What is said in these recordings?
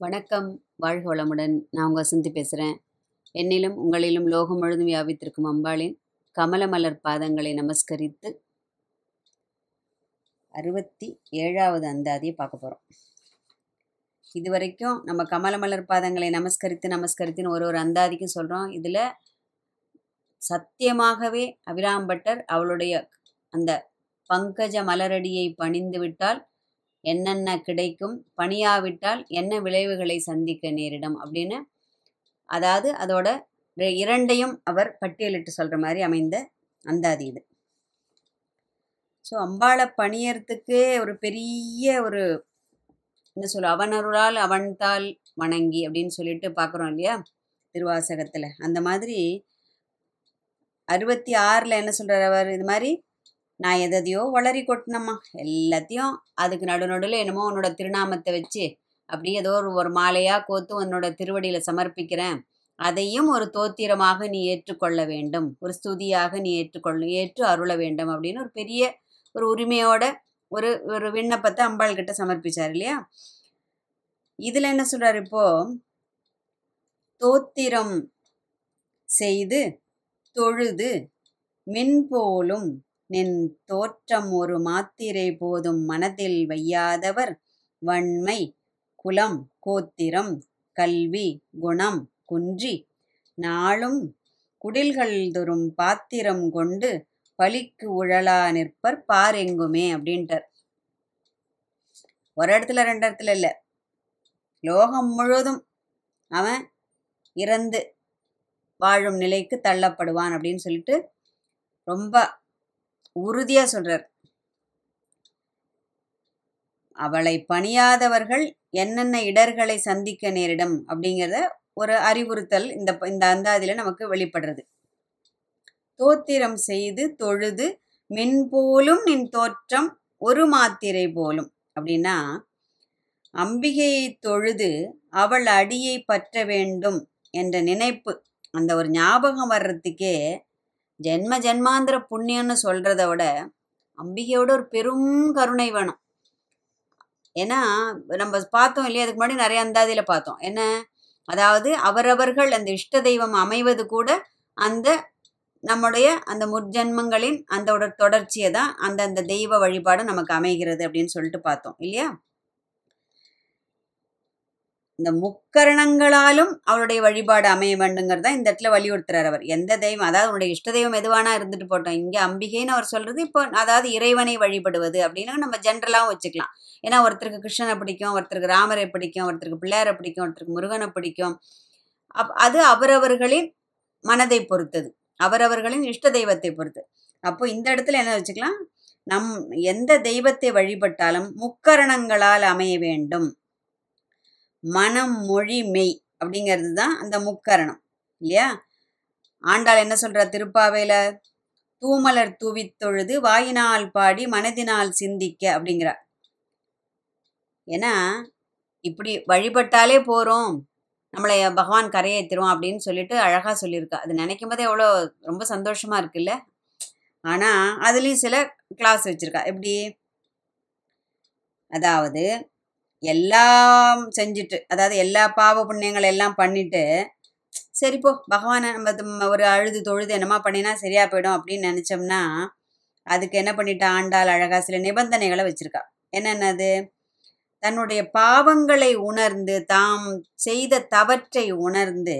வணக்கம். வாழ்க வளமுடன். நான் உங்கள் வசந்தி பேசுகிறேன் என்னிலும் உங்களிலும் லோகம் முழுதும் வியாபித்திருக்கும் அம்பாளின் கமல மலர் பாதங்களை நமஸ்கரித்து அறுபத்தி ஏழாவது அந்தாதியை பார்க்க போகிறோம் இது வரைக்கும் நம்ம கமலமலர் பாதங்களை நமஸ்கரித்து நமஸ்கரித்துன்னு ஒரு ஒரு அந்தாதிக்கும் சொல்கிறோம் இதில் சத்தியமாகவே அபிராம்பட்டர் அவளுடைய அந்த பங்கஜ மலரடியை பணிந்து விட்டால் என்னென்ன கிடைக்கும் பணியாவிட்டால் என்ன விளைவுகளை சந்திக்க நேரிடும் அப்படின்னு அதாவது அதோட இரண்டையும் அவர் பட்டியலிட்டு சொல்கிற மாதிரி அமைந்த அந்தாதி இது. ஸோ அம்பாளை பணியறதுக்கே ஒரு பெரிய ஒரு என்ன சொல்ல அவனருளால் அவன்தால் வணங்கி அப்படின்னு சொல்லிட்டு பார்க்குறோம் இல்லையா திருவாசகத்தில். அந்த மாதிரி அறுபத்தி ஆறில் என்ன சொல்கிறார் அவர்? இது மாதிரி நான் எதையோ வளரி கொட்டினம்மா. எல்லாத்தையும் அதுக்கு நடு நடுவில் என்னமோ உன்னோட திருநாமத்தை வச்சு அப்படியே ஏதோ ஒரு ஒரு மாலையாக கோத்து உன்னோட திருவடியில் சமர்ப்பிக்கிறேன். அதையும் ஒரு தோத்திரமாக நீ ஏற்றுக்கொள்ள வேண்டும். ஒரு ஸ்துதியாக நீ ஏற்றுக்கொள்ள ஏற்று அருள வேண்டும் அப்படின்னு ஒரு பெரிய ஒரு உரிமையோட ஒரு ஒரு விண்ணப்பத்தை அம்பாள் கிட்ட சமர்ப்பிச்சார் இல்லையா? இதில் என்ன சொல்கிறார் இப்போ? தோத்திரம் செய்து தொழுது மின்போலும் நின் தோற்றம் ஒரு மாத்திரை போதும் மனதில் வையாதவர். வன்மை குலம் கோத்திரம் கல்வி குணம் குன்றி. நாளும் குடில்கள் தோறும் பாத்திரம் கொண்டு பலிக்கு உழலா நிற்பர் பாரெங்குமே அப்படின்ட்டார். ஒரு இடத்துல ரெண்டு இடத்துல இல்லை. லோகம் முழுவதும் அவன் இறந்து வாழும் நிலைக்கு தள்ளப்படுவான் அப்படின்னு சொல்லிட்டு ரொம்ப உறுதியா சொல்றார். அவளை பணியாதவர்கள் என்னென்ன இடர்களை சந்திக்க நேரிடும் அப்படிங்கிறத ஒரு அறிவுறுத்தல் இந்த இந்த அந்தாதியில நமக்கு வெளிப்படுறது. தோத்திரம் செய்து தொழுது மின்போலும் நின் தோற்றம் ஒரு மாத்திரை போலும். அப்படின்னா அம்பிகையை தொழுது அவள் அடியை பற்ற வேண்டும் என்ற நினைப்பு அந்த ஒரு ஞாபகம் வர்றதுக்கே ஜென்ம ஜென்மாந்திர புண்ணியம்னு சொல்கிறத விட அம்பிகையோட ஒரு பெரும் கருணை வேணும். ஏன்னா நம்ம பார்த்தோம் இல்லையா? அதுக்கு முன்னாடி நிறைய அந்தாதியில் பார்த்தோம். என்ன? அதாவது அவரவர்கள் அந்த இஷ்ட தெய்வம் அமைவது கூட அந்த நம்முடைய அந்த முற்ஜென்மங்களின் அந்த தொடர்ச்சியை தான் அந்த அந்த தெய்வ வழிபாடு நமக்கு அமைகிறது அப்படின்னு சொல்லிட்டு பார்த்தோம் இல்லையா? இந்த முக்கரணங்களாலும் அவருடைய வழிபாடு அமைய வேண்டுங்கிறத இந்த இடத்துல வலியுறுத்துறார் அவர். எந்த தெய்வம் அதாவது உன்னுடைய இஷ்ட தெய்வம் எதுவானா இருந்துட்டு போட்டோம். இங்கே அம்பிகைன்னு அவர் சொல்றது இப்போ அதாவது இறைவனை வழிபடுவது அப்படின்னு நம்ம ஜென்ரலாகவும் வச்சுக்கலாம். ஏன்னா ஒருத்தருக்கு கிருஷ்ணனை பிடிக்கும் ஒருத்தருக்கு ராமரை பிடிக்கும் ஒருத்தருக்கு பிள்ளையாரை பிடிக்கும் ஒருத்தருக்கு முருகனை பிடிக்கும். அப் அது அவரவர்களின் மனதை பொறுத்தது. அவரவர்களின் இஷ்ட தெய்வத்தை பொறுத்து. அப்போ இந்த இடத்துல என்ன வச்சுக்கலாம்? நம் எந்த தெய்வத்தை வழிபட்டாலும் முக்கரணங்களால் அமைய வேண்டும். மனம் மொழி மெய் அப்படிங்கிறது தான் அந்த முக்கரணம் இல்லையா? ஆண்டாள் என்ன சொல்கிறார் திருப்பாவையில்? தூமலர் தூவித்தொழுது வாயினால் பாடி மனதினால் சிந்திக்க அப்படிங்கிறார் ஏன்னா இப்படி வழிபட்டாலே போகிறோம் நம்மளை பகவான் கரையேற்றிடுவோம் அப்படின்னு சொல்லிட்டு அழகாக சொல்லியிருக்கா. அது நினைக்கும் போதே எவ்வளோ ரொம்ப சந்தோஷமாக இருக்குல்ல? ஆனால் அதுலேயும் சில கிளாஸ் வச்சுருக்கா. எப்படி? அதாவது எல்லாம் செஞ்சுட்டு அதாவது எல்லா பாவ புண்ணியங்கள் எல்லாம் பண்ணிட்டு சரி போ பகவானை நம்ம ஒரு அழுது தொழுது என்னமா பண்ணினா சரியா போயிடும் அப்படின்னு நினைச்சோம்னா அதுக்கு என்ன பண்ணிட்டா ஆண்டாள் அழகா சில நிபந்தனைகளை வச்சிருக்கா. என்னென்னது? தன்னுடைய பாவங்களை உணர்ந்து தாம் செய்த தவற்றை உணர்ந்து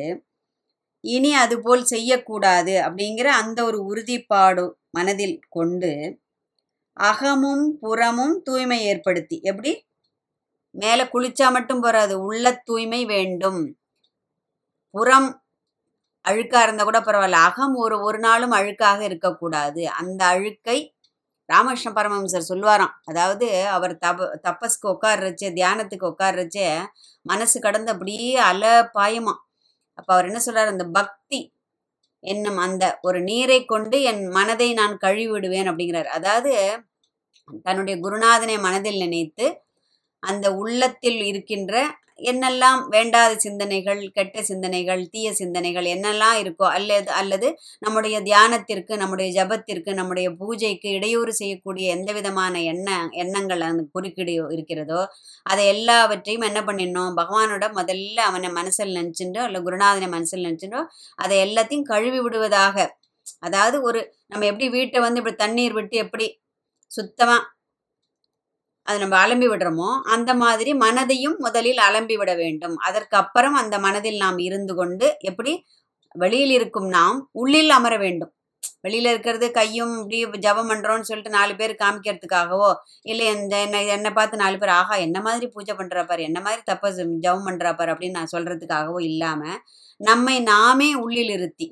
இனி அதுபோல் செய்யக்கூடாது அப்படிங்கிற அந்த ஒரு உறுதிப்பாடு மனதில் கொண்டு அகமும் புறமும் தூய்மை ஏற்படுத்தி எப்படி? மேலே குளிச்சா மட்டும் போறாது உள்ள தூய்மை வேண்டும். புறம் அழுக்கா இருந்தா கூட பரவாயில்ல. அகம் ஒரு ஒரு நாளும் அழுக்காக இருக்கக்கூடாது. அந்த அழுக்கை ராமகிருஷ்ண பரமஹம்சர் சொல்லுவாராம். அதாவது அவர் தப தபஸ்க்கு உட்கார்றச்சே தியானத்துக்கு உட்கார்றச்சே மனசு கடந்து அப்படியே அல பாயுமா அப்ப அவர் என்ன சொல்றாரு? அந்த பக்தி என்னும் அந்த ஒரு நீரை கொண்டு என் மனதை நான் கழுவி விடுவேன் அப்படிங்கிறார். அதாவது தன்னுடைய குருநாதனை மனதில் நினைத்து அந்த உள்ளத்தில் இருக்கின்ற என்னெல்லாம் வேண்டாத சிந்தனைகள் கெட்ட சிந்தனைகள் தீய சிந்தனைகள் என்னெல்லாம் இருக்கோ அல்லது அல்லது நம்முடைய தியானத்திற்கு நம்முடைய ஜபத்திற்கு நம்முடைய பூஜைக்கு இடையூறு செய்யக்கூடிய எந்த விதமான எண்ண எண்ணங்கள் அந்த குறுக்கீடு இருக்கிறதோ அதை எல்லாவற்றையும் என்ன பண்ணிடணும்? பகவானோட முதல்ல அவனை மனசில் நினச்சிட்டோ இல்லை குருநாதனை மனசில் நினச்சிட்டோ அதை எல்லாத்தையும் கழுவி விடுவதாக. அதாவது ஒரு நம்ம எப்படி வீட்டை வந்து இப்படி தண்ணீர் விட்டு எப்படி சுத்தமாக அதை நம்ம அலம்பி விடுறோமோ அந்த மாதிரி மனதையும் முதலில் அலம்பி விட வேண்டும். அதற்கு அப்புறம் அந்த மனதில் நாம் இருந்து கொண்டு எப்படி? வெளியில் இருக்கும் நாம் உள்ளில் அமர வேண்டும். வெளியில இருக்கிறது கையும் இப்படி ஜபம் பண்றோம்னு சொல்லிட்டு நாலு பேர் காமிக்கிறதுக்காகவோ இல்லை இந்த என்ன என்னை பார்த்து நாலு பேர் ஆஹா என்ன மாதிரி பூஜை பண்றா என்ன மாதிரி தப்ப ஜபம் பண்றா அப்படின்னு நான் சொல்றதுக்காகவோ இல்லாம நம்மை நாமே உள்ளில் இருத்தி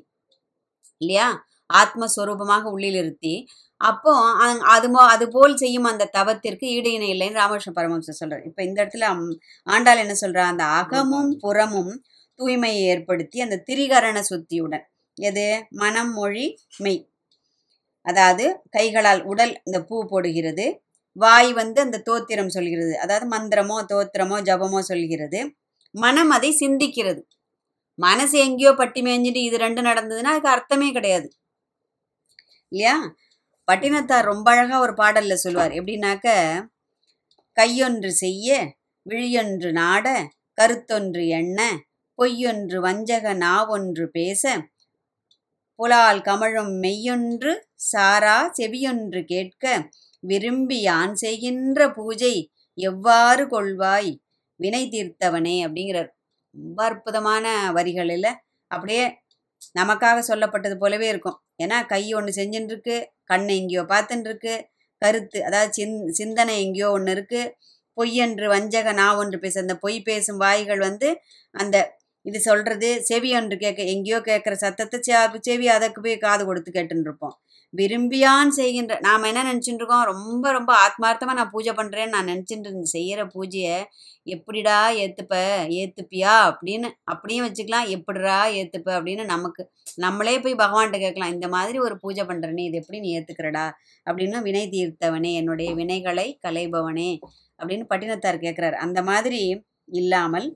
இல்லையா? ஆத்மஸ்வரூபமாக உள்ளில் இருத்தி அப்போ அது அது போல் செய்யும் அந்த தவத்திற்கு ஈடு இணை இல்லைன்னு ராமகிருஷ்ண பரமஹம்சர் சொல்றார். இப்ப இந்த இடத்துல ஆண்டாள் என்ன சொல்றா? அந்த அகமும் புறமும் தூய்மையை ஏற்படுத்தி அந்த திரிகரண சுத்தியுடன் எது? மனம் மொழி மெய். அதாவது கைகளால் உடல் இந்த பூ போடுகிறது வாய் வந்து அந்த தோத்திரம் சொல்கிறது அதாவது மந்திரமோ தோத்திரமோ ஜபமோ சொல்கிறது. மனம் அதை சிந்திக்கிறது. மனசு எங்கேயோ பட்டி மேய்ஞ்சிட்டு இது ரெண்டு நடந்ததுன்னா அதுக்கு அர்த்தமே கிடையாது. இல்லையா? பட்டினத்தார் ரொம்ப அழகாக ஒரு பாடலில் சொல்லுவார். எப்படின்னாக்க கையொன்று செய்ய விழியொன்று நாட கருத்தொன்று எண்ண பொய்யொன்று வஞ்சக நாவொன்று பேச புலால் கமழும் மெய்யொன்று சாரா செவியொன்று கேட்க விரும்பி யான் செய்கின்ற பூஜை எவ்வாறு கொள்வாய்? வினை தீர்த்தவனே அப்படிங்கிறார். ரொம்ப அற்புதமான வரிகளில் அப்படியே நமக்காக சொல்லப்பட்டது போலவே இருக்கும். ஏன்னா கை ஒன்று செஞ்சுட்டு இருக்கு கண்ணு எங்கேயோ பார்த்துட்டு இருக்கு கருத்து அதாவது சிந் சிந்தனை எங்கேயோ ஒன்று இருக்கு. பொய்யன்று வஞ்சக நான் ஒன்று பேச அந்த பொய் பேசும் வாய்கள் வந்து அந்த இது சொல்றது செவி ஒன்று கேட்க எங்கேயோ கேட்குற சத்தத்தை செவி அதற்கு போய் காது கொடுத்து கேட்டுன்னு இருப்போம் விரும்பியான் செய்கின்ற நாம் என்ன நினச்சிட்டு இருக்கோம் ரொம்ப ரொம்ப ஆத்மார்த்தமாக நான் பூஜை பண்ணுறேன்னு நான் நினச்சிட்டு இருந்து பூஜையை எப்படிடா ஏற்றுப்ப ஏற்றுப்பியா அப்படின்னு அப்படியும் வச்சுக்கலாம். எப்படிடா ஏற்றுப்ப அப்படின்னு நமக்கு நம்மளே போய் பகவான்கிட்ட கேட்கலாம். இந்த மாதிரி ஒரு பூஜை பண்றனே இது எப்படி நீ ஏற்றுக்கிறடா அப்படின்னு வினை தீர்த்தவனே என்னுடைய வினைகளை கலைபவனே அப்படின்னு பட்டினத்தார் கேட்குறாரு. அந்த மாதிரி இல்லாமல்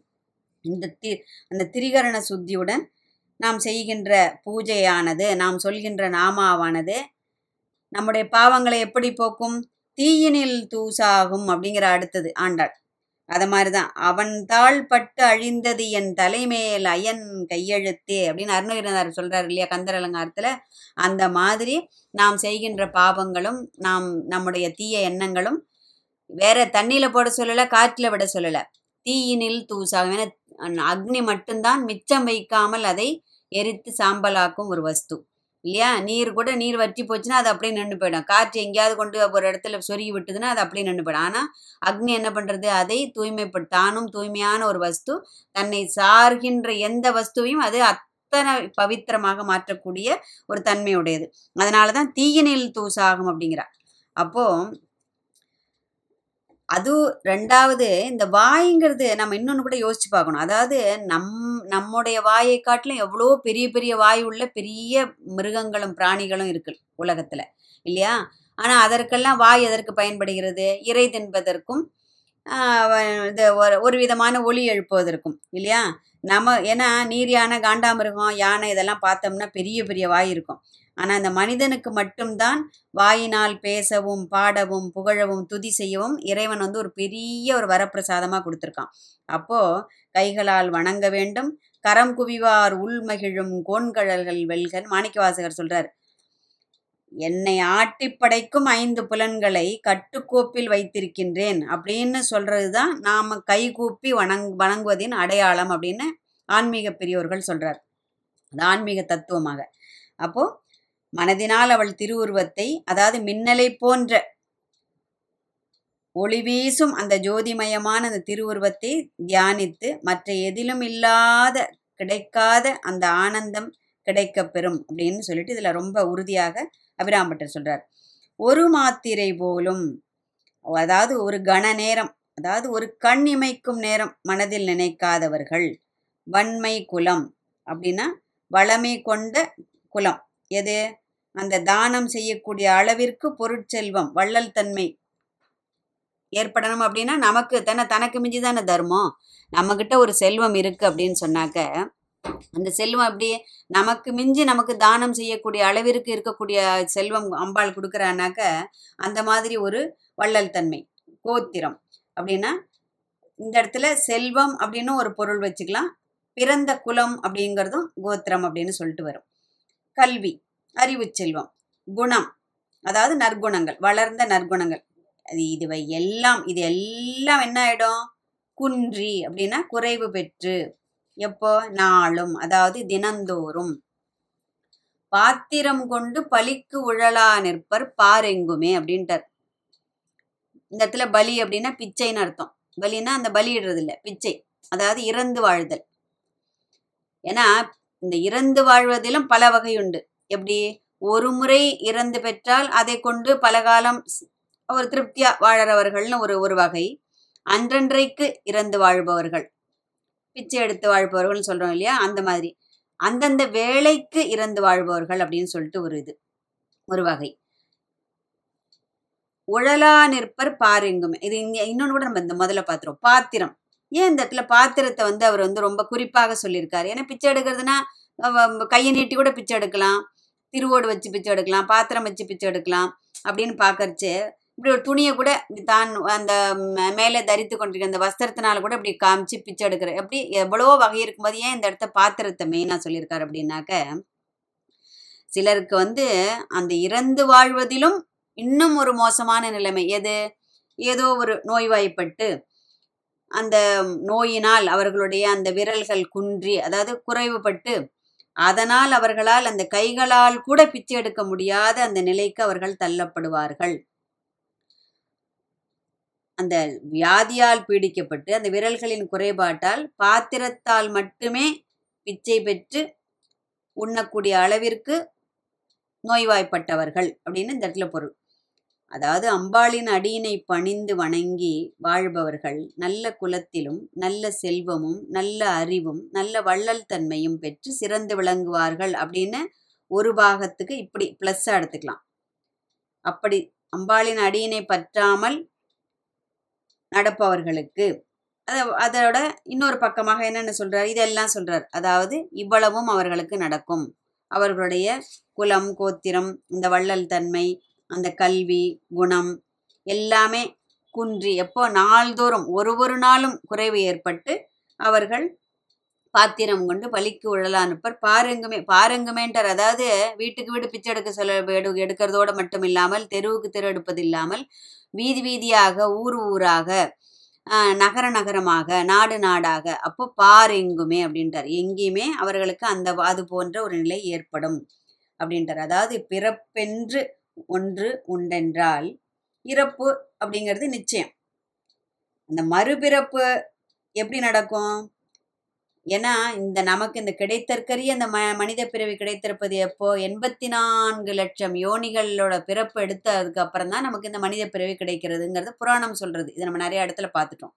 இந்த தி அந்த திரிகரண சுத்தியுடன் நாம் செய்கின்ற பூஜையானது நாம் சொல்கின்ற நாமாவானது நம்முடைய பாவங்களை எப்படி போக்கும்? தீயினில் தூசாகும் அப்படிங்கிற அடுத்தது ஆண்டாள். அத மாதிரிதான். அவன் தாள் பட்டு அழிந்தது என் தலைமேல் அயன் கையெழுத்தே அப்படின்னு அருணகிரிநாதர் சொல்றாரு இல்லையா கந்தர் அலங்காரத்துல. அந்த மாதிரி நாம் செய்கின்ற பாவங்களும் நாம் நம்முடைய தீய எண்ணங்களும் வேற தண்ணியில போட சொல்லல காற்றுல விட சொல்லல. தீயினில் தூசாகும். ஏன்னா அக்னி மட்டும்தான் மிச்சம் வைக்காமல் அதை எரித்து சாம்பலாக்கும் ஒரு வஸ்து. இல்லையா? நீர் கூட நீர் வற்றி போச்சுன்னா அது அப்படியே நின்று போயிடும். காற்று எங்கேயாவது கொண்டு ஒரு இடத்துல சொருகி விட்டுதுன்னா அது அப்படியே நின்று போயிடும். ஆனால் அக்னி என்ன பண்ணுறது அதை தூய்மைப்படு தானும் தூய்மையான ஒரு வஸ்து. தன்னை சார்கின்ற எந்த வஸ்துவையும் அது அத்தனை பவித்திரமாக மாற்றக்கூடிய ஒரு தன்மையுடையது. அதனால தான் தீயினில் தூசாகும் அப்படிங்கிறா அப்போது அது ரெண்டாவது இந்த வாய்ங்கிறது நம்ம இன்னொன்று கூட யோசிச்சு பார்க்கணும். அதாவது நம் நம்முடைய வாயை காட்டிலும் எவ்வளோ பெரிய பெரிய வாய் உள்ள பெரிய மிருகங்களும் பிராணிகளும் இருக்கு உலகத்தில் இல்லையா? ஆனால் அதற்கெல்லாம் வாய் எதற்கு பயன்படுகிறது? இறை தின்பதற்கும் இந்த இது ஒரு ஒரு விதமான ஒளி எழுப்புவதற்கும் இல்லையா? நம்ம ஏன்னா நீர் யானை காண்டாமிருகம் யானை இதெல்லாம் பார்த்தோம்னா பெரிய பெரிய வாய் இருக்கும். ஆனா அந்த மனிதனுக்கு மட்டும்தான் வாயினால் பேசவும் பாடவும் புகழவும் துதி செய்யவும் இறைவன் வந்து ஒரு பெரிய ஒரு வரப்பிரசாதமா கொடுத்துருக்கான். அப்போ கைகளால் வணங்க வேண்டும். கரம் குவிவார் உள்மகிழும் கோண்கழல்கள் வெல்கன் மாணிக்கவாசகர் சொல்றார். என்னை ஆட்டி படைக்கும் ஐந்து புலன்களை கட்டுக்கோப்பில் வைத்திருக்கின்றேன் அப்படின்னு சொல்றதுதான் நாம கைகூப்பி வணங் வணங்குவதின் அடையாளம் அப்படின்னு ஆன்மீக பெரியோர்கள் சொல்றார். அது ஆன்மீக தத்துவமாக. அப்போ மனதினால் அவள் திருவுருவத்தை அதாவது மின்னலை போன்ற ஒளி வீசும் அந்த ஜோதிமயமான அந்த திருவுருவத்தை தியானித்து மற்ற எதிலும் இல்லாத கிடைக்காத அந்த ஆனந்தம் கிடைக்கப்பெறும் அப்படின்னு சொல்லிட்டு இதில் ரொம்ப உறுதியாக அபிராம்பட்டர் சொல்றார். ஒரு மாத்திரை போலும் அதாவது ஒரு கண நேரம் அதாவது ஒரு கண் இமைக்கும் நேரம் மனதில் நினைக்காதவர்கள் வன்மை குலம் அப்படின்னா வளமை கொண்ட குலம். எது? அந்த தானம் செய்யக்கூடிய அளவிற்கு பொருட்செல்வம் வள்ளல் தன்மை ஏற்படணும் அப்படின்னா நமக்கு தானே தனக்கு மிஞ்சி தானே தர்மம். நம்மக்கிட்ட ஒரு செல்வம் இருக்கு அப்படின்னு சொன்னாக்க அந்த செல்வம் அப்படியே நமக்கு மிஞ்சி நமக்கு தானம் செய்யக்கூடிய அளவிற்கு இருக்கக்கூடிய செல்வம் அம்பாள் கொடுக்குறானாக்க அந்த மாதிரி ஒரு வள்ளல் தன்மை கோத்திரம் அப்படின்னா இந்த இடத்துல செல்வம் அப்படின்னு ஒரு பொருள் வச்சுக்கலாம். பிறந்த குலம் அப்படிங்கிறதும் கோத்திரம் அப்படின்னு சொல்லிட்டு வரும். கல்வி அறிவு செல்வம் குணம் அதாவது நற்குணங்கள் வளர்ந்த நற்குணங்கள். அது இதுவை எல்லாம் இது எல்லாம் என்ன ஆயிடும் குன்றி அப்படின்னா குறைவு பெற்று எப்போ? நாளும் அதாவது தினந்தோறும். பாத்திரம் கொண்டு பலிக்கு உழலா நிற்பர் பாரெங்குமே அப்படின்ட்டார். இந்த இடத்துல பலி அப்படின்னா பிச்சைன்னு அர்த்தம். பலின்னா அந்த பலியிடுறது இல்லை பிச்சை அதாவது இறந்து வாழ்தல். ஏன்னா இந்த இறந்து வாழ்வதிலும் பல வகை உண்டு எப்படி? ஒரு முறை இறந்து பெற்றால் அதை கொண்டு பல காலம் ஒரு திருப்தியா வாழறவர்கள்னு ஒரு ஒரு வகை. அன்றன்றைக்கு இறந்து வாழ்பவர்கள். பிச்சை எடுத்து வாழ்பவர்கள்னு சொல்றோம் இல்லையா? அந்த மாதிரி. அந்தந்த வேலைக்கு இறந்து வாழ்பவர்கள் அப்படின்னு சொல்லிட்டு ஒரு இது. ஒரு வகை. உழலா நிற்பர் பாரெங்குமே. இது இங்க இன்னொன்று கூட நம்ம இந்த முதல்ல பார்த்துருவோம் பாத்திரம். ஏன் இந்த இடத்துல பாத்திரத்தை வந்து அவர் வந்து ரொம்ப குறிப்பாக சொல்லியிருக்காரு? ஏன்னா பிச்சை எடுக்கிறதுனா கையை நீட்டி கூட பிச்சை எடுக்கலாம். திருவோடு வச்சு பிச்சை எடுக்கலாம் பாத்திரம் வச்சு பிச்சை எடுக்கலாம் அப்படின்னு பார்க்கறச்சு இப்படி ஒரு துணியை கூட தான் அந்த மேலே தரித்து கொண்டிருக்க அந்த வஸ்திரத்தினால கூட இப்படி காமிச்சு பிச்சை எடுக்கிற எப்படி எவ்வளவோ வகை இருக்கும்போது ஏன் இந்த இடத்த பாத்திரத்தை மெயினாக சொல்லியிருக்காரு அப்படின்னாக்க சிலருக்கு வந்து அந்த இறந்து வாழ்வதிலும் இன்னும் ஒரு மோசமான நிலைமை எது? ஏதோ ஒரு நோய்வாய்ப்பட்டு அந்த நோயினால் அவர்களுடைய அந்த விரல்கள் குன்றி அதாவது குறைவுபட்டு அதனால் அவர்களால் அந்த கைகளால் கூட பிச்சை எடுக்க முடியாத அந்த நிலைக்கு அவர்கள் தள்ளப்படுவார்கள். அந்த வியாதியால் பீடிக்கப்பட்டு அந்த விரல்களின் குறைபாட்டால் பாத்திரத்தால் மட்டுமே பிச்சை பெற்று உண்ணக்கூடிய அளவிற்கு நோய்வாய்ப்பட்டவர்கள் அப்படின்னு இந்த இடத்துல பொருள். அதாவது அம்பாளின் அடியினை பணிந்து வணங்கி வாழ்பவர்கள் நல்ல குலத்திலும் நல்ல செல்வமும் நல்ல அறிவும் நல்ல வள்ளல் தன்மையும் பெற்று சிறந்து விளங்குவார்கள் அப்படின்னு ஒரு பாகத்துக்கு இப்படி ப்ளஸ்ஸாக எடுத்துக்கலாம். அப்படி அம்பாளின் அடியினை பற்றாமல் நடப்பவர்களுக்கு அதை அதோட இன்னொரு பக்கமாக என்னென்ன சொல்றார்? இதெல்லாம் சொல்றார். அதாவது இவ்வளவும் அவர்களுக்கு நடக்கும். அவர்களுடைய குலம் கோத்திரம் இந்த வள்ளல் தன்மை அந்த கல்வி குணம் எல்லாமே குன்றி எப்போ நாள்தோறும் ஒரு ஒரு நாளும் குறைவு ஏற்பட்டு அவர்கள் பாத்திரம் கொண்டு பலிக்கு உழலா அனுப்பர். பாருங்குமே பாருங்குமேன்றார். அதாவது வீட்டுக்கு வீடு பிச்சை எடுக்க சொல்ல எடு எடுக்கிறதோட மட்டும் இல்லாமல் தெருவுக்கு தெரு எடுப்பது இல்லாமல் வீதி வீதியாக ஊர் ஊராக நகர நகரமாக நாடு நாடாக அப்போ பாரு எங்குமே அப்படின்றார். எங்கேயுமே அவர்களுக்கு அந்த அது போன்ற ஒரு நிலை ஏற்படும் அப்படின்றார். அதாவது பிறப்பென்று ஒன்று உண்டென்றால் இறப்பு அப்படிங்கிறது நிச்சயம். அந்த மறுபிறப்பு எப்படி நடக்கும்? ஏன்னா இந்த நமக்கு இந்த கிடைத்தற்கரிய அந்த ம மனித பிறவி கிடைத்திருப்பது எப்போ? எண்பத்தி நான்கு லட்சம் யோனிகளோட பிறப்பு எடுத்ததுக்கு அப்புறம் தான் நமக்கு இந்த மனித பிறவி கிடைக்கிறதுங்கிறது புராணம் சொல்றது. இது நம்ம நிறைய இடத்துல பார்த்துட்டோம்.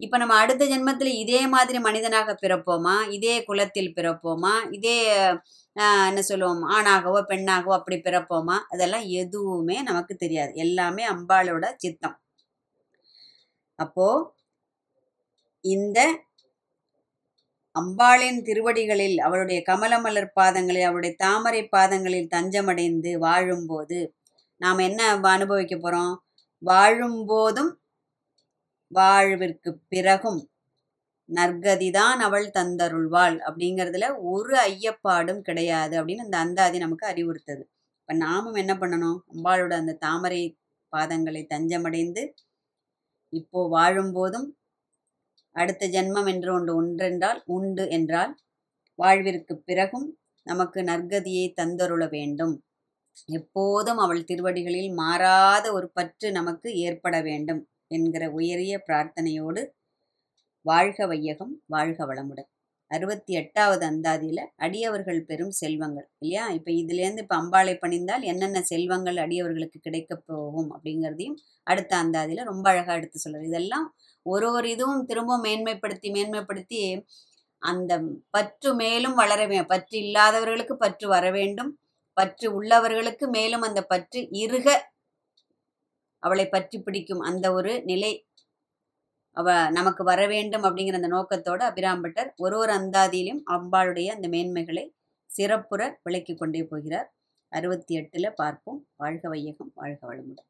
இப்போ நம்ம அடுத்த ஜென்மத்தில் இதே மாதிரி மனிதனாக பிறப்போமா? இதே குலத்தில் பிறப்போமா? இதே என்ன சொல்லுவோம் ஆணாகவோ பெண்ணாகவோ அப்படி பிறப்போமா? அதெல்லாம் எதுவுமே நமக்கு தெரியாது. எல்லாமே அம்பாளோட சித்தம். அப்போ இந்த அம்பாளின் திருவடிகளில் அவளுடைய கமலமலர் பாதங்களில் அவளுடைய தாமரை பாதங்களில் தஞ்சமடைந்து வாழும்போது நாம் என்ன அனுபவிக்க போகிறோம் வாழும்போதும் வாழ்விற்கு பிறகும் நற்கதிதான் அவள் தந்தருள்வாள் அப்படிங்கிறதுல ஒரு ஐயப்பாடும் கிடையாது அப்படின்னு அந்த அந்தாதி நமக்கு அறிவுறுத்தது. இப்போ நாமும் என்ன பண்ணணும்? அம்பாளோட அந்த தாமரை பாதங்களை தஞ்சமடைந்து இப்போ வாழும்போதும் அடுத்த ஜென்மம் என்று ஒன்று ஒன்றென்றால் உண்டு என்றால் வாழ்விற்கு பிறகும் நமக்கு நற்கதியை தந்தருள வேண்டும். எப்போதும் அவள் திருவடிகளில் மாறாத ஒரு பற்று நமக்கு ஏற்பட வேண்டும் என்கிற உயரிய பிரார்த்தனையோடு வாழ்க வையகம் வாழ்க வளமுடன். அறுபத்தி எட்டாவது அந்தாதியில் அடியவர்கள் பெறும் செல்வங்கள் இல்லையா? இப்போ இதுலேருந்து இப்போ அம்பாளை பணிந்தால் என்னென்ன செல்வங்கள் அடியவர்களுக்கு கிடைக்கப் போகும் அப்படிங்கிறதையும் அடுத்த அந்தாதியில் ரொம்ப அழகாக எடுத்து சொல்றாரு. இதெல்லாம் ஒரு ஒரு இதுவும் திரும்பவும் மேன்மைப்படுத்தி மேன்மைப்படுத்தி அந்த பற்று மேலும் வளர பற்று இல்லாதவர்களுக்கு பற்று வர வேண்டும். பற்று உள்ளவர்களுக்கு மேலும் அந்த பற்று இருக அவளை பற்றி பிடிக்கும். அந்த ஒரு நிலை அவ நமக்கு வர வேண்டும் அப்படிங்கிற அந்த நோக்கத்தோடு அபிராம்பட்டர் ஒரு ஒரு அந்தாதியிலும் அம்பாளுடைய அந்த மேன்மைகளை சிறப்புற விளக்கி கொண்டே போகிறார். அறுபத்தி எட்டில் பார்ப்போம். வாழ்க வையகம் வாழ்க வளமுடன்.